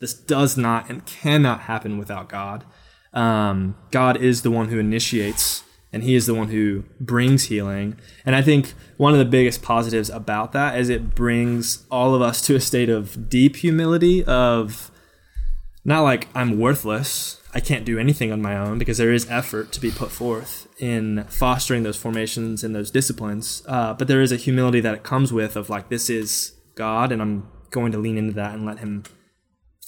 This does not and cannot happen without God. Um, God is the one who initiates and he is the one who brings healing. And I think one of the biggest positives about that is it brings all of us to a state of deep humility of not like I'm worthless. I can't do anything on my own because there is effort to be put forth in fostering those formations and those disciplines. Uh, but there is a humility that it comes with of like, this is God, and I'm going to lean into that and let Him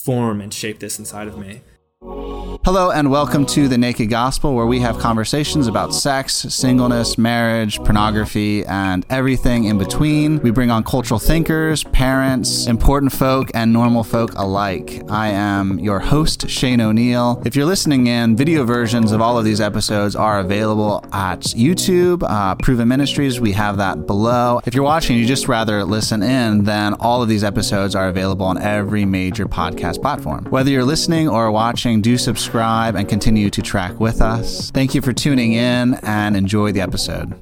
form and shape this inside of me. Hello, and welcome to The Naked Gospel, where we have conversations about sex, singleness, marriage, pornography, and everything in between. We bring on cultural thinkers, parents, important folk, and normal folk alike. I am your host, Shane O'Neill. If you're listening in, video versions of all of these episodes are available at YouTube, uh, Proven Ministries. We have that below. If you're watching, you just rather listen in, then all of these episodes are available on every major podcast platform. Whether you're listening or watching, do subscribe and continue to track with us. Thank you for tuning in and enjoy the episode.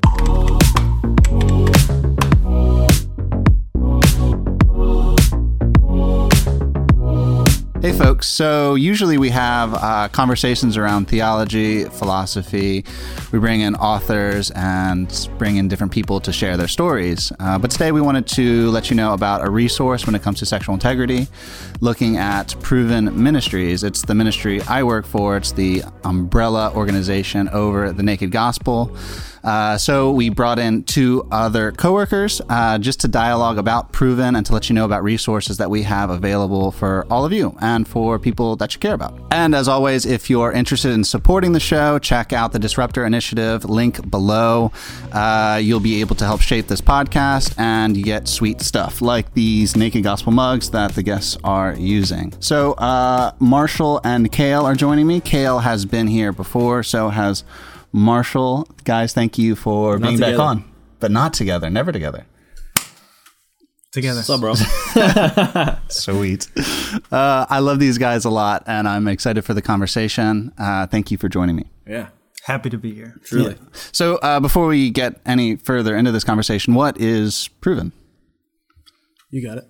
Hey, folks. So, usually we have uh, conversations around theology, philosophy. We bring in authors and bring in different people to share their stories. Uh, but today we wanted to let you know about a resource when it comes to sexual integrity, looking at Proven Ministries. It's the ministry I work for, it's the umbrella organization over the Naked Gospel. Uh, so we brought in two other coworkers uh, just to dialogue about Proven and to let you know about resources that we have available for all of you and for people that you care about. And as always, if you're interested in supporting the show, check out the Disruptor Initiative link below. Uh, you'll be able to help shape this podcast and get sweet stuff like these Naked Gospel mugs that the guests are using. So uh, Marshall and Kale are joining me. Kale has been here before, so has Marshall, guys, thank you for Not being together. back on, but not together, never together. together. What's up, bro? Sweet. Uh, I love these guys a lot, and I'm excited for the conversation. Uh, thank you for joining me. yeah, Happy to be here. truly. So, uh, before we get any further into this conversation, what is proven? You got it.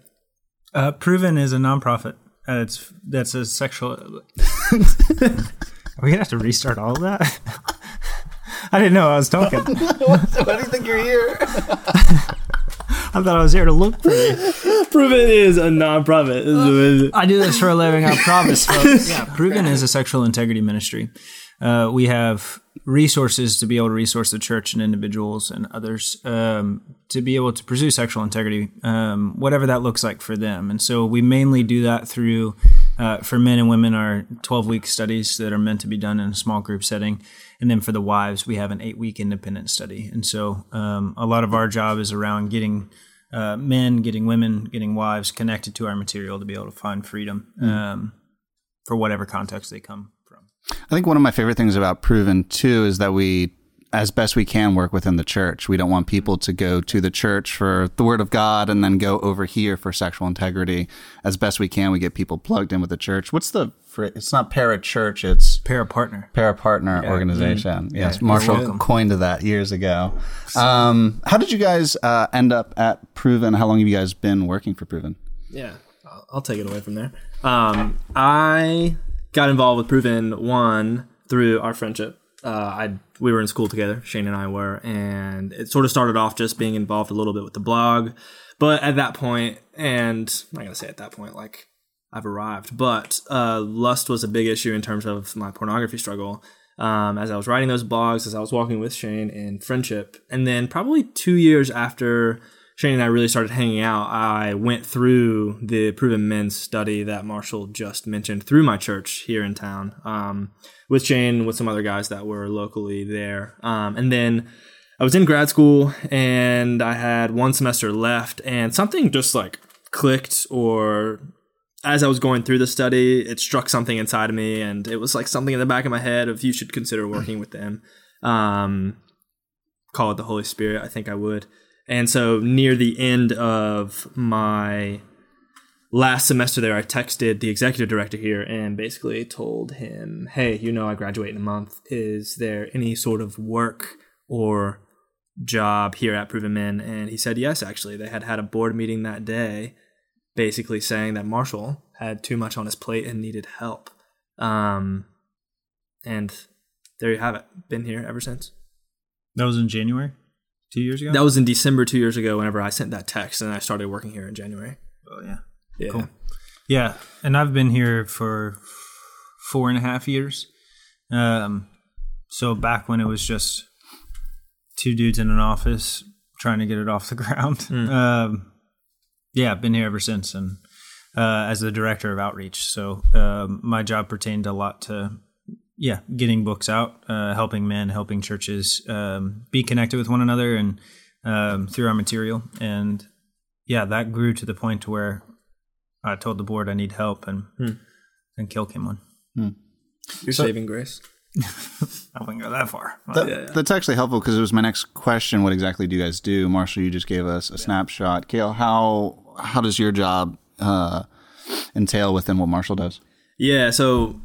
Uh, Proven is a nonprofit. Uh, it's that's a sexual. Are we gonna have to restart all of that? I didn't know I was talking. Why do you think you're here? I thought I was here to look pretty. Proven is a nonprofit. I do this for a living. I promise. Folks. Yeah, Proven is a sexual integrity ministry. Uh, we have resources to be able to resource the church and individuals and others um, to be able to pursue sexual integrity, um, whatever that looks like for them. And so we mainly do that through, uh, for men and women, are 12 week studies that are meant to be done in a small group setting. And then for the wives, we have an eight week independent study. And so um, a lot of our job is around getting uh, men, getting women, getting wives connected to our material to be able to find freedom um, for whatever context they come from. I think one of my favorite things about Proven too is that we, as best we can, work within the church. We don't want people to go to the church for the Word of God and then go over here for sexual integrity. As best we can, we get people plugged in with the church. What's the? It's not para church. It's Para partner. para partner organization. yes, you're Marshall coined that years ago. Um, how did you guys uh, end up at Proven? How long have you guys been working for Proven? Yeah, I'll, I'll take it away from there. Um, I got involved with Proven One through our friendship. Uh, I we were in school together, Shane and I were, and it sort of started off just being involved a little bit with the blog. But at that point, and I'm not gonna say at that point, like I've arrived, but uh, lust was a big issue in terms of my pornography struggle. Um, as I was writing those blogs, as I was walking with Shane in friendship, and then probably two years after Shane and I really started hanging out, I went through the Proven Men study that Marshall just mentioned through my church here in town um, with Shane, with some other guys that were locally there. Um, and then I was in grad school and I had one semester left, and something just like clicked or as I was going through the study, it struck something inside of me, and it was like something in the back of my head of you should consider working with them. Um, call it the Holy Spirit. I think I would. And so near the end of my last semester there, I texted the executive director here and basically told him, "Hey, you know, I graduate in a month. Is there any sort of work or job here at Proven Men?" And he said, "Yes, actually. They had had a board meeting that day." basically saying that Marshall had too much on his plate and needed help. Um, and there you have it. Been here ever since. That was in January, two years ago. That was in December two years ago. Whenever I sent that text, and I started working here in January. oh yeah, Yeah. Cool. yeah. And I've been here for four and a half years. Um, so back when it was just two dudes in an office trying to get it off the ground. Um, yeah, I've been here ever since, and uh, as the director of outreach. So um, my job pertained a lot to yeah, getting books out, uh, helping men, helping churches um, be connected with one another, and um, through our material. And yeah, that grew to the point where I told the board I need help, and then Kale came on. Your saving grace. I wouldn't go that far. That- Yeah, yeah. That's actually helpful because it was my next question. What exactly do you guys do? Marshall, you just gave us a snapshot. Kale, how how does your job uh, entail within what Marshall does? Yeah, so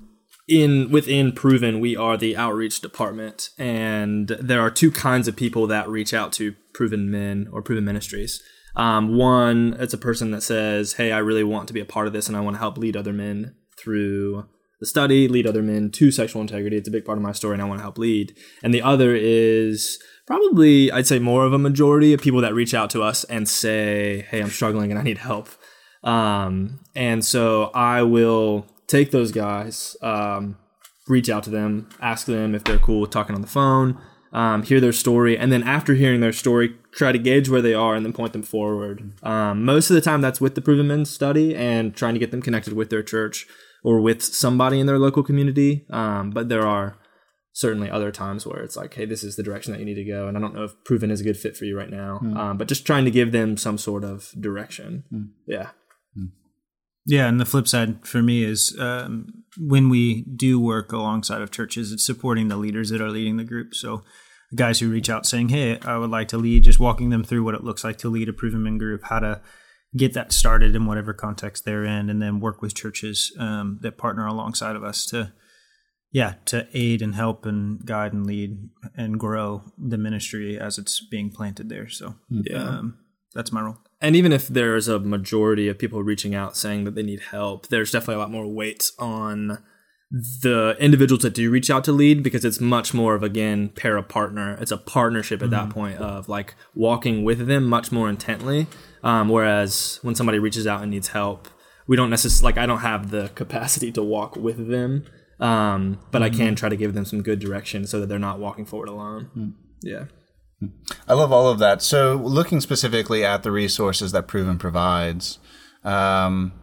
in within Proven, we are the outreach department, and there are two kinds of people that reach out to Proven Men or Proven Ministries. Um, one, it's a person that says, "Hey, I really want to be a part of this, and I want to help lead other men through the study, lead other men to sexual integrity. It's a big part of my story, and I want to help lead." And the other is probably, I'd say, more of a majority of people that reach out to us and say, "Hey, I'm struggling and I need help." Um, and so I will take those guys, um, reach out to them, ask them if they're cool with talking on the phone, um, hear their story, and then after hearing their story, try to gauge where they are and then point them forward. Um, most of the time, that's with the Proven Men study and trying to get them connected with their church or with somebody in their local community. Um, but there are certainly other times where it's like, hey, this is the direction that you need to go, and I don't know if Proven is a good fit for you right now. Um, but just trying to give them some sort of direction. Yeah. Yeah, and the flip side for me is um, when we do work alongside of churches, it's supporting the leaders that are leading the group. So, guys who reach out saying, "Hey, I would like to lead," just walking them through what it looks like to lead a proven men group, how to get that started in whatever context they're in, and then work with churches um, that partner alongside of us to, yeah, to aid and help and guide and lead and grow the ministry as it's being planted there. So, Yeah. um, that's my role. And even if there's a majority of people reaching out saying that they need help, there's definitely a lot more weight on the individuals that do reach out to lead because it's much more of again pair a partner. It's a partnership at that point of like walking with them much more intently. Um, whereas when somebody reaches out and needs help, we don't necessarily like I don't have the capacity to walk with them, um, but I can try to give them some good direction so that they're not walking forward alone. Yeah. I love all of that. So, looking specifically at the resources that Proven provides, um,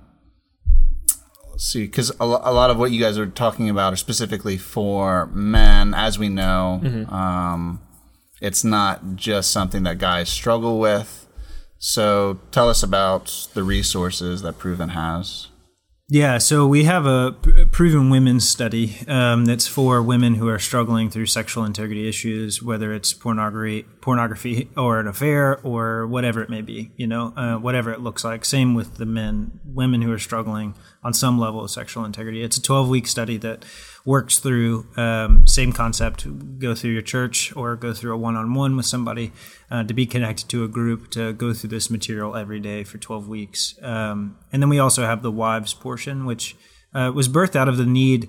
let's see, because a, a lot of what you guys are talking about are specifically for men, as we know. Um, it's not just something that guys struggle with. So, tell us about the resources that Proven has. Yeah, so we have a proven women's study um, that's for women who are struggling through sexual integrity issues, whether it's pornography, pornography or an affair or whatever it may be. You know, uh, whatever it looks like. Same with the men, women who are struggling on some level of sexual integrity. It's a 12 week study that works through um, same concept. Go through your church or go through a one on one with somebody uh, to be connected to a group to go through this material every day for 12 weeks. Um, and then we also have the wives portion, which uh, was birthed out of the need.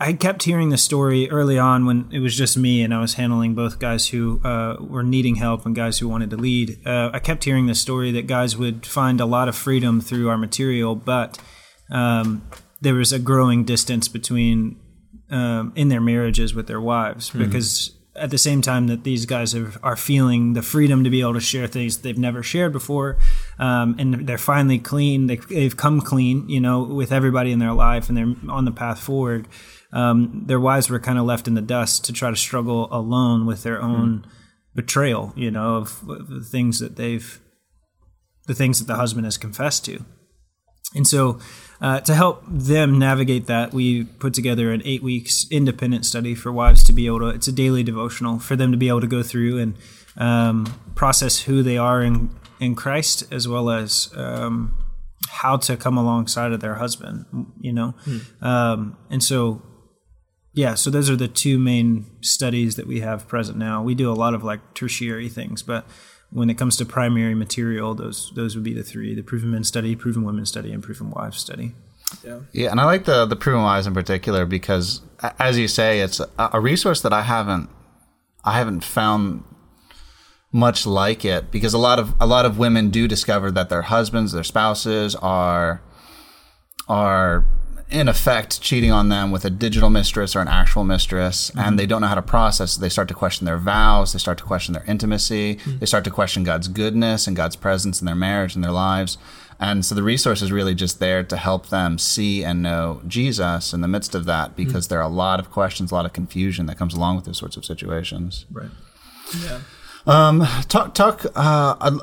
I kept hearing the story early on when it was just me and I was handling both guys who uh, were needing help and guys who wanted to lead. Uh, I kept hearing the story that guys would find a lot of freedom through our material, but um, there was a growing distance between um, in their marriages with their wives because at the same time that these guys are, are feeling the freedom to be able to share things they've never shared before um, and they're finally clean. They, they've come clean you know with everybody in their life and they're on the path forward. Um, their wives were kind of left in the dust to try to struggle alone with their own betrayal you know of the things that they've the things that the husband has confessed to. And so, uh, to help them navigate that, we put together an eight weeks independent study for wives to be able to. It's a daily devotional for them to be able to go through and um, process who they are in in Christ, as well as um, how to come alongside of their husband. You know, um, and so yeah, so those are the two main studies that we have present now. We do a lot of like tertiary things, but when it comes to primary material, those those would be the three: the proven men study, proven women study, and proven wives study. Yeah. Yeah, and I like the the proven wives in particular because, as you say, it's a, a resource that I haven't I haven't found much like it because a lot of a lot of women do discover that their husbands, their spouses are are in effect cheating on them with a digital mistress or an actual mistress and mm-hmm. they don't know how to process. They start to question their vows. They start to question their intimacy. Mm-hmm. They start to question god's goodness and god's presence in their marriage and their lives. And so the resource is really just there to help them see and know jesus in the midst of that because mm. there are a lot of questions a lot of confusion that comes along with those sorts of situations. Right. Yeah. Talk talk uh,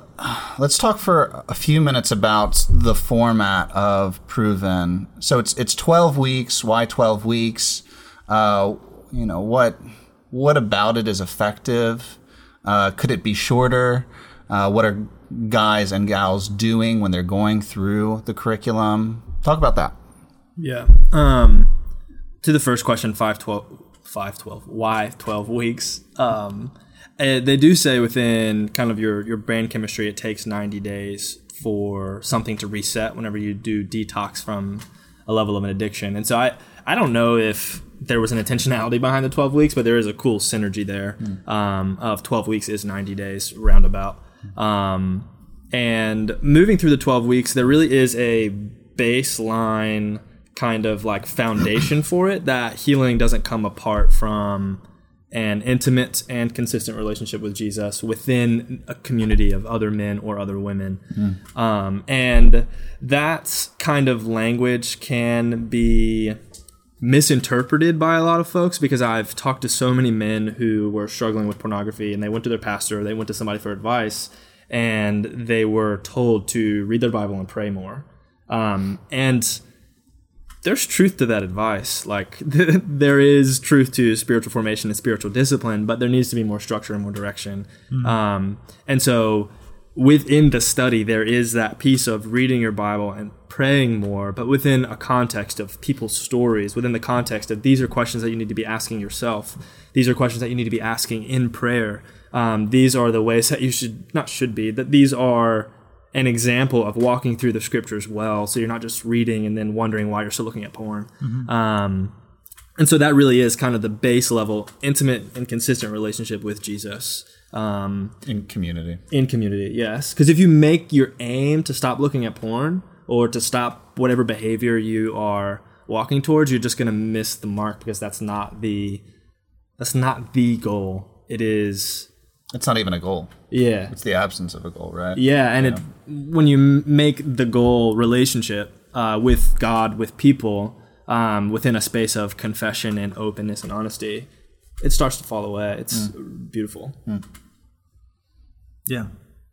let's talk for a few minutes about the format of proven. So it's it's 12 weeks. Why 12 weeks? Uh, you know what what about it is effective? Uh, could it be shorter? Uh, what are guys and gals doing when they're going through the curriculum? Talk about that. Yeah. Um, to the first question, 5, 12, 5, 12, why 12 weeks? Um, eh, they do say within kind of your, your brain chemistry, it takes 90 days for something to reset whenever you do detox from a level of an addiction. And so I, I don't know if there was an intentionality behind the 12 weeks, but there is a cool synergy there um, of 12 weeks is 90 days roundabout. Um, and moving through the 12 weeks, there really is a baseline kind of like foundation for it that healing doesn't come apart from an intimate and consistent relationship with Jesus within a community of other men or other women. Um, and that kind of language can be misinterpreted by a lot of folks because I've talked to so many men who were struggling with pornography and they went to their pastor, they went to somebody for advice, and they were told to read their Bible and pray more. Um, and there's truth to that advice. Like there is truth to spiritual formation and spiritual discipline, but there needs to be more structure and more direction. Um, and so within the study, there is that piece of reading your Bible and praying more, but within a context of people's stories, within the context of these are questions that you need to be asking yourself. These are questions that you need to be asking in prayer. Um, these are the ways that you should not should be that these are an example of walking through the scriptures well. So you're not just reading and then wondering why you're still looking at porn. Um, and so that really is kind of the base level, intimate and consistent relationship with Jesus um, in community in community. Yes, because if you make your aim to stop looking at porn or to stop whatever behavior you are walking towards, you're just going to miss the mark because that's not the that's not the goal. It is it's not even a goal yeah it's the absence of a goal right yeah, and It, when you make the goal relationship uh, with God, with people, um, within a space of confession and openness and honesty, it starts to fall away. It's beautiful. Yeah,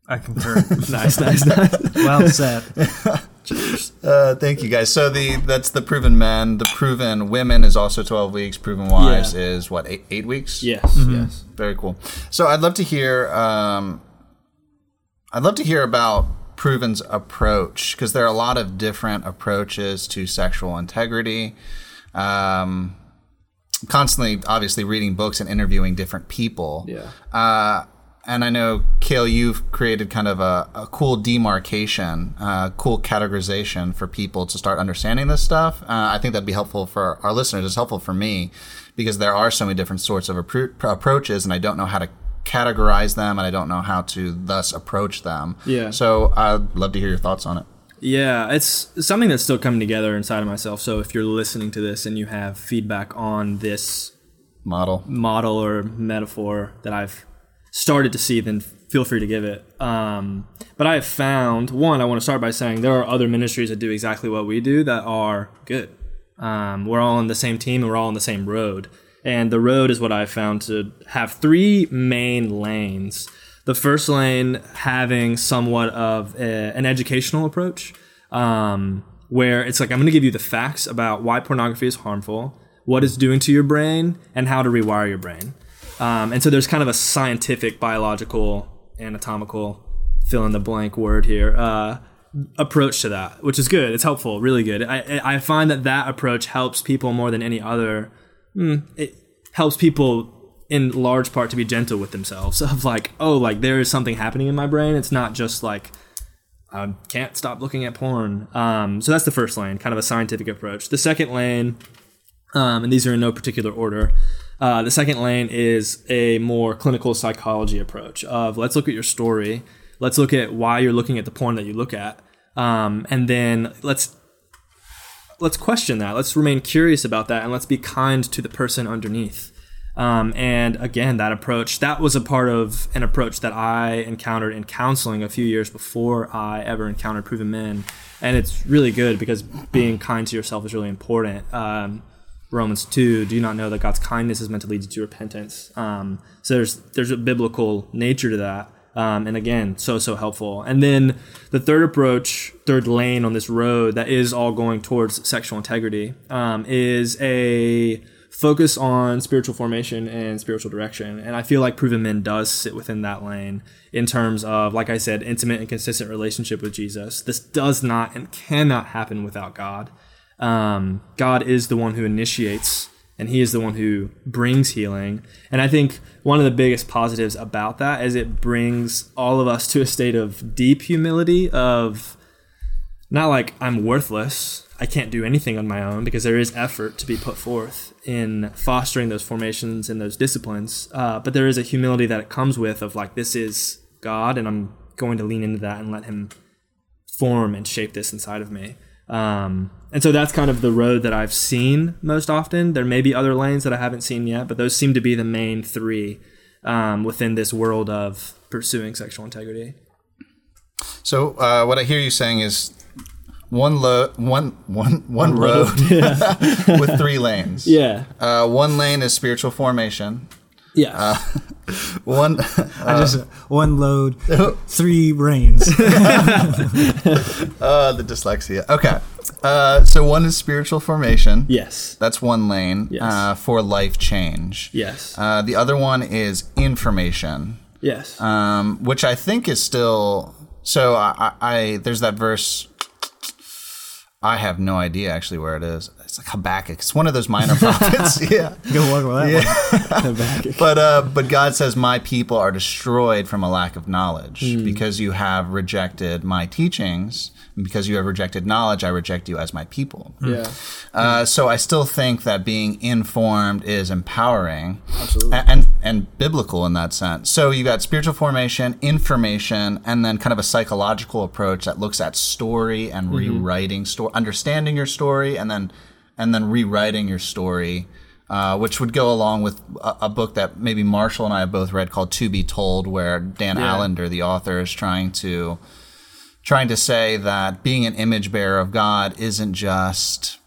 I concur. nice, nice, nice. well said. Uh, thank you guys. So the that's the proven men. The proven women is also twelve weeks. Proven wives Yeah. is what eight, eight weeks. Yes, yes. very cool. So I'd love to hear. Um, I'd love to hear about Proven's approach because there are a lot of different approaches to sexual integrity. Um, constantly, obviously, reading books and interviewing different people. Yeah. Uh, and I know, Kale, you've created kind of a, a cool demarcation, uh, cool categorization for people to start understanding this stuff. Uh, I think that'd be helpful for our listeners. It's helpful for me because there are so many different sorts of appro- approaches, and I don't know how to categorize them, and I don't know how to thus approach them. Yeah. So I'd love to hear your thoughts on it. Yeah, it's something that's still coming together inside of myself. So if you're listening to this and you have feedback on this Model. model or metaphor that I've started to see, then feel free to give it. Um, but I have found one. I want to start by saying there are other ministries that do exactly what we do that are good. Um, we're all on the same team and we're all on the same road. And the road is what I've found to have three main lanes. The first lane having somewhat of a, an educational approach, um, where it's like I'm going to give you the facts about why pornography is harmful, what it's doing to your brain, and how to rewire your brain. Um, and so there's kind of a scientific, biological, anatomical, fill in the blank word here, uh, approach to that, which is good. It's helpful, really good. I, I find that that approach helps people more than any other. Mm, it helps people in large part to be gentle with themselves of like, oh, like there is something happening in my brain. It's not just like I can't stop looking at porn. Um, so that's the first lane, kind of a scientific approach. The second lane, um, and these are in no particular order. Uh, the second lane is a more clinical psychology approach of let's look at your story, let's look at why you're looking at the porn that you look at, um, and then let's let's question that. Let's remain curious about that, and let's be kind to the person underneath. Um, and again, that approach that was a part of an approach that I encountered in counseling a few years before I ever encountered proven men, and it's really good because being kind to yourself is really important. Um, Romans two, do you not know that God's kindness is meant to lead you to repentance? Um, so there's there's a biblical nature to that. Um, and again, so so helpful. And then the third approach, third lane on this road that is all going towards sexual integrity, um, is a focus on spiritual formation and spiritual direction. And I feel like Proven Men does sit within that lane in terms of, like I said, intimate and consistent relationship with Jesus. This does not and cannot happen without God. Um, God is the one who initiates and he is the one who brings healing. And I think one of the biggest positives about that is it brings all of us to a state of deep humility of not like I'm worthless. I can't do anything on my own because there is effort to be put forth in fostering those formations and those disciplines. Uh, but there is a humility that it comes with of like, this is God, and I'm going to lean into that and let Him form and shape this inside of me. Um, and so that's kind of the road that I've seen most often. There may be other lanes that I haven't seen yet, but those seem to be the main three um, within this world of pursuing sexual integrity. So uh, what I hear you saying is one lo- one one one road with three lanes. Yeah. Uh, one lane is spiritual formation. Yeah. Uh, one I just one load, three reins. uh, the dyslexia. Okay. Uh, so one is spiritual formation. yes. That's one lane Yes. uh, for life change. Yes. Uh, the other one is information, yes. um, which I think is still. So I, I, I there's that verse. I have no idea actually where it is. It's like Habakkuk. It's one of those minor prophets. yeah. Good luck with that one. But uh, but God says, "My people are destroyed from a lack of knowledge, Hmm. because you have rejected my teachings, and because you have rejected knowledge. I reject you as my people." yeah. Uh, so I still think that being informed is empowering, absolutely, and and biblical in that sense. So you got spiritual formation, information, and then kind of a psychological approach that looks at story and rewriting story, understanding your story, and then and then rewriting your story. Uh, which would go along with a, a book that maybe Marshall and I have both read called "To Be Told," where Dan Yeah. Allender, the author, is trying to trying to say that being an image bearer of God isn't just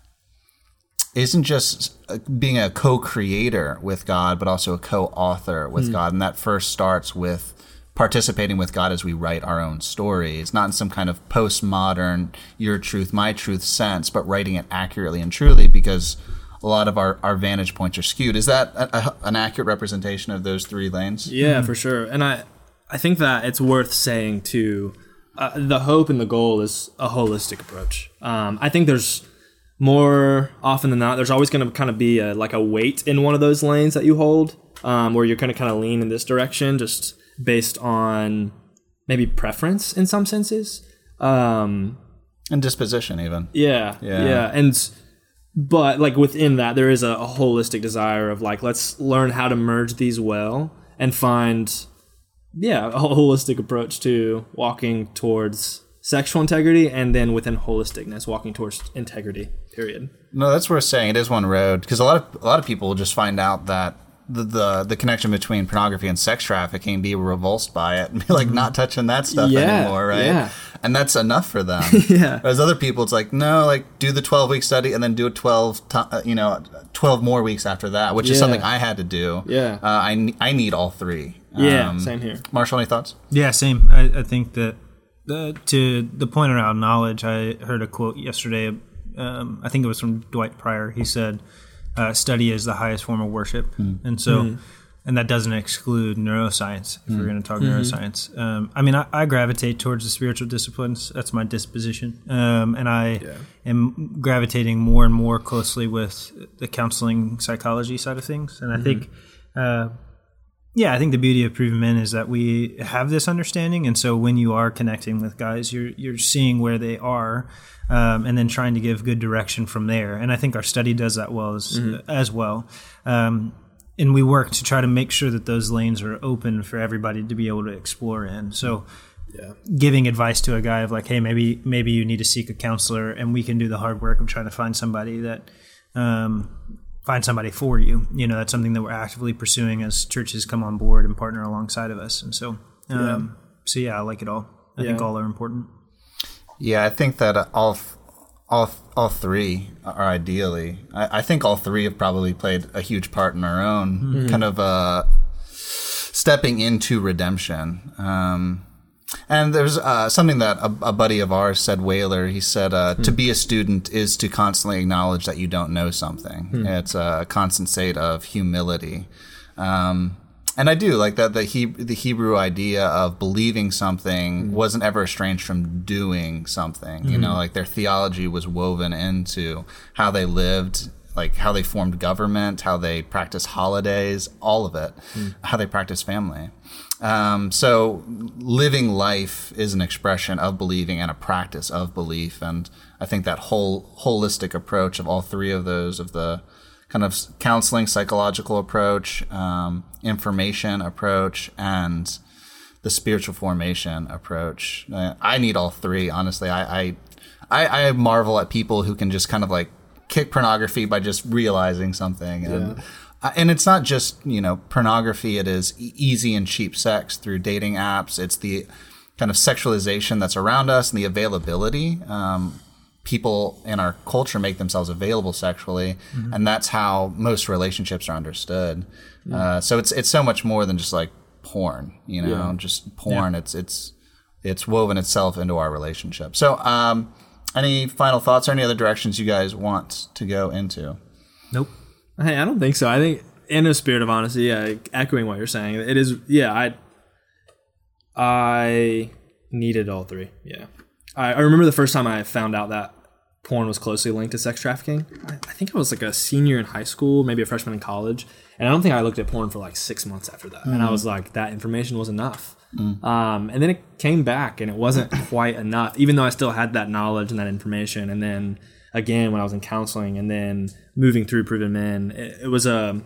isn't just uh, being a co-creator with God, but also a co-author with God, and that first starts with participating with God as we write our own stories, not in some kind of postmodern "your truth, my truth" sense, but writing it accurately and truly, because a lot of our, our vantage points are skewed. Is that a, a, an accurate representation of those three lanes? Yeah, for sure. And I, I think that it's worth saying too. Uh, the hope and the goal is a holistic approach. Um, I think there's more often than not. There's always going to kind of be a, like a weight in one of those lanes that you hold, um, where you're going to kind of lean in this direction, just based on maybe preference in some senses. Um, And disposition, even. yeah, Yeah. yeah, and but like within that, there is a, a holistic desire of like let's learn how to merge these well and find, yeah, a holistic approach to walking towards sexual integrity, and then within holisticness, walking towards integrity. Period. No, that's worth saying. It is one road because a lot of a lot of people just find out that the, the the connection between pornography and sex trafficking, be revulsed by it, and be like not touching that stuff Yeah, anymore, right? yeah. And that's enough for them. Yeah. Whereas other people, it's like no, like do the twelve week study and then do a twelve, to, uh, you know, twelve more weeks after that, which is something I had to do. Yeah. uh, I I need all three. Yeah, Um, same here. Marshall, any thoughts? Yeah, same. I, I think that the, to the point around knowledge, I heard a quote yesterday. Um, I think it was from Dwight Pryor. He said, uh, "Study is the highest form of worship," and so, and that doesn't exclude neuroscience. If we're going to talk neuroscience, um, I mean, I, I gravitate towards the spiritual disciplines. That's my disposition, um, and I am gravitating more and more closely with the counseling psychology side of things. And I think uh, yeah, I think the beauty of Proven Men is that we have this understanding, and so when you are connecting with guys, you're you're seeing where they are, um, and then trying to give good direction from there. And I think our study does that well as as well. Um, and we work to try to make sure that those lanes are open for everybody to be able to explore in. So, giving advice to a guy of like, hey, maybe maybe you need to seek a counselor, and we can do the hard work of trying to find somebody that um, find somebody for you. You know, that's something that we're actively pursuing as churches come on board and partner alongside of us. And so, um, so yeah, I like it all. I think all are important. Yeah, I think that uh, all all all three are ideally. I, I think all three have probably played a huge part in our own kind of uh, stepping into redemption. Um, and there's uh, something that a, a buddy of ours said, Whaler. He said, uh, "To be a student is to constantly acknowledge that you don't know something. It's a constant state of humility." Um, and I do like that the he, the Hebrew idea of believing something wasn't ever estranged from doing something. You know, like their theology was woven into how they lived, like how they formed government, how they practiced holidays, all of it, how they practiced family. Um, so living life is an expression of believing and a practice of belief, and I think that whole holistic approach of all three of those of the kind of counseling, psychological approach, um, information approach, and the spiritual formation approach. Uh, I need all three, honestly. I, I, I, I marvel at people who can just kind of like kick pornography by just realizing something. And, uh, and it's not just, you know, pornography. It is easy and cheap sex through dating apps. It's the kind of sexualization that's around us and the availability. Um, people in our culture make themselves available sexually, and that's how most relationships are understood. Uh, so it's it's so much more than just like porn, you know, just porn. It's it's it's woven itself into our relationship. So, um, any final thoughts or any other directions you guys want to go into? Hey, I don't think so. I think in a spirit of honesty, yeah, echoing what you're saying, it is. Yeah, I I needed all three. Yeah, I, I remember the first time I found out that porn was closely linked to sex trafficking. I, I think I was like a senior in high school, maybe a freshman in college, and I don't think I looked at porn for like six months after that. And I was like, that information was enough. Um, and then it came back, and it wasn't quite enough, even though I still had that knowledge and that information. And then again, when I was in counseling, and then moving through Proven Men, it, it was a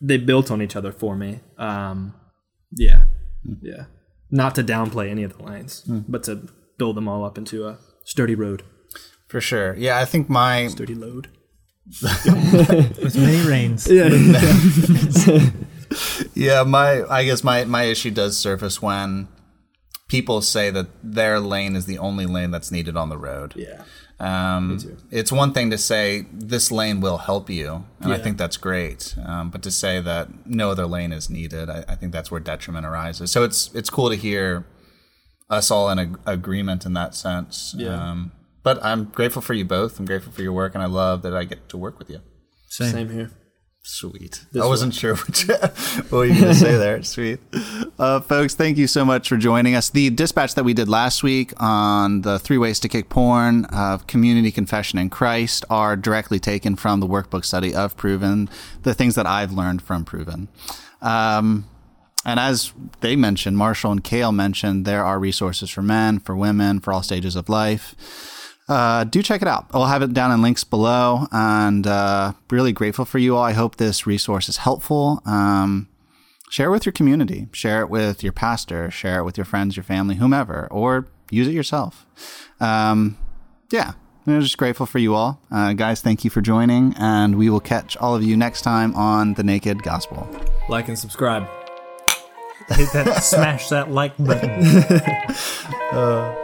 they built on each other for me. Um, yeah, hmm. yeah. Not to downplay any of the lanes, hmm. but to build them all up into a sturdy road, For sure. Yeah, I think my sturdy load. With many rains. yeah my I guess my my issue does surface when people say that their lane is the only lane that's needed on the road. Yeah, Um, it's one thing to say this lane will help you, and I think that's great. Um, but to say that no other lane is needed, I, I think that's where detriment arises. So it's it's cool to hear us all in ag- agreement in that sense. Yeah. Um, but I'm grateful for you both. I'm grateful for your work, and I love that I get to work with you. Same. same here. Sweet. I wasn't sure what, you, were going to say there. Sweet. Uh, folks, thank you so much for joining us. The dispatch that we did last week on the three ways to kick porn of community confession in Christ are directly taken from the workbook study of Proven, the things that I've learned from Proven. Um, and as they mentioned, Marshall and Kale mentioned, there are resources for men, for women, for all stages of life uh, do check it out. I'll have it down in links below, and uh, really grateful for you all. I hope this resource is helpful. Um, share it with your community, share it with your pastor, share it with your friends, your family, whomever, or use it yourself. Um, yeah, I'm just grateful for you all, uh, guys. Thank you for joining, and we will catch all of you next time on the Naked Gospel. Like and subscribe. Hit that, smash that like button.